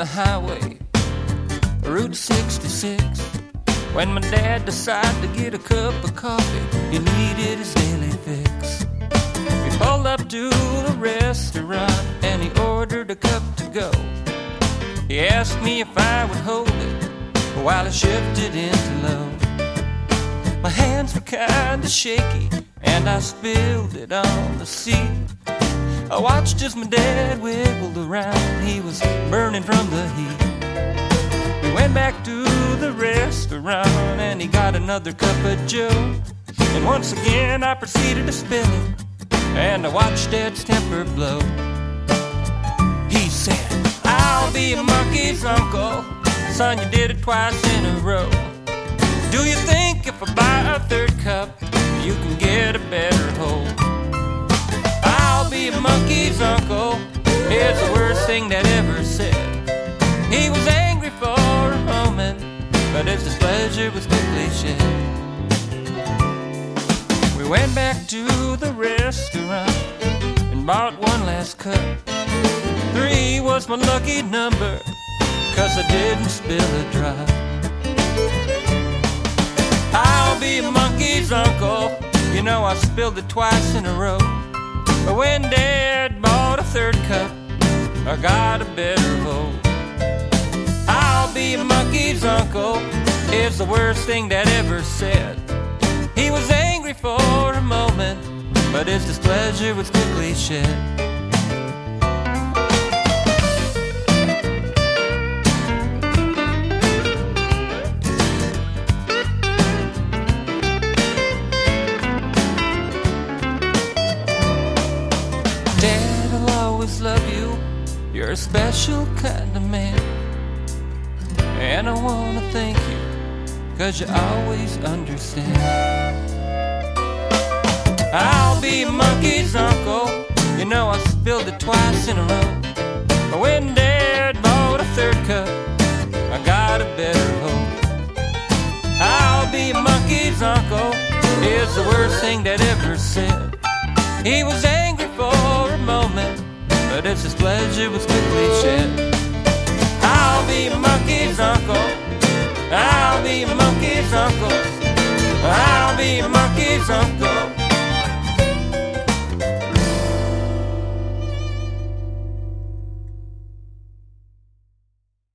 the highway, Route 66. When my dad decided to get a cup of coffee, he needed his daily fix. We pulled up to the restaurant and he ordered a cup to go. He asked me if I would hold it while I shifted into low. My hands were kinda shaky and I spilled it on the seat. I watched as my dad wiggled around, he was burning from the heat. We went back to the restaurant and he got another cup of joe. And once again I proceeded to spill it and I watched Dad's temper blow. He said, I'll be a monkey's uncle. Son, you did it twice in a row. Do you think if I buy a third cup, you can get thing that ever said. He was angry for a moment, but his displeasure was quickly shed. We went back to the restaurant and bought one last cup. Three was my lucky number, cause I didn't spill a drop. I'll be a monkey's uncle. You know, I spilled it twice in a row. But when Dad bought a third cup, I got a better hold. I'll be a monkey's uncle. It's the worst thing that ever said. He was angry for a moment, but his displeasure was quickly shed. Dad, I'll always love you. You're a special kind of man. And I wanna thank you, cause you always understand. I'll be a monkey's uncle. You know I spilled it twice in a row. But when Dad bought a third cup, I got a better hope. I'll be a monkey's uncle. Is the worst thing that ever said. He was but his displeasure was quickly shed. I'll be monkey's uncle. I'll be monkey's uncle. I'll be monkey's uncle.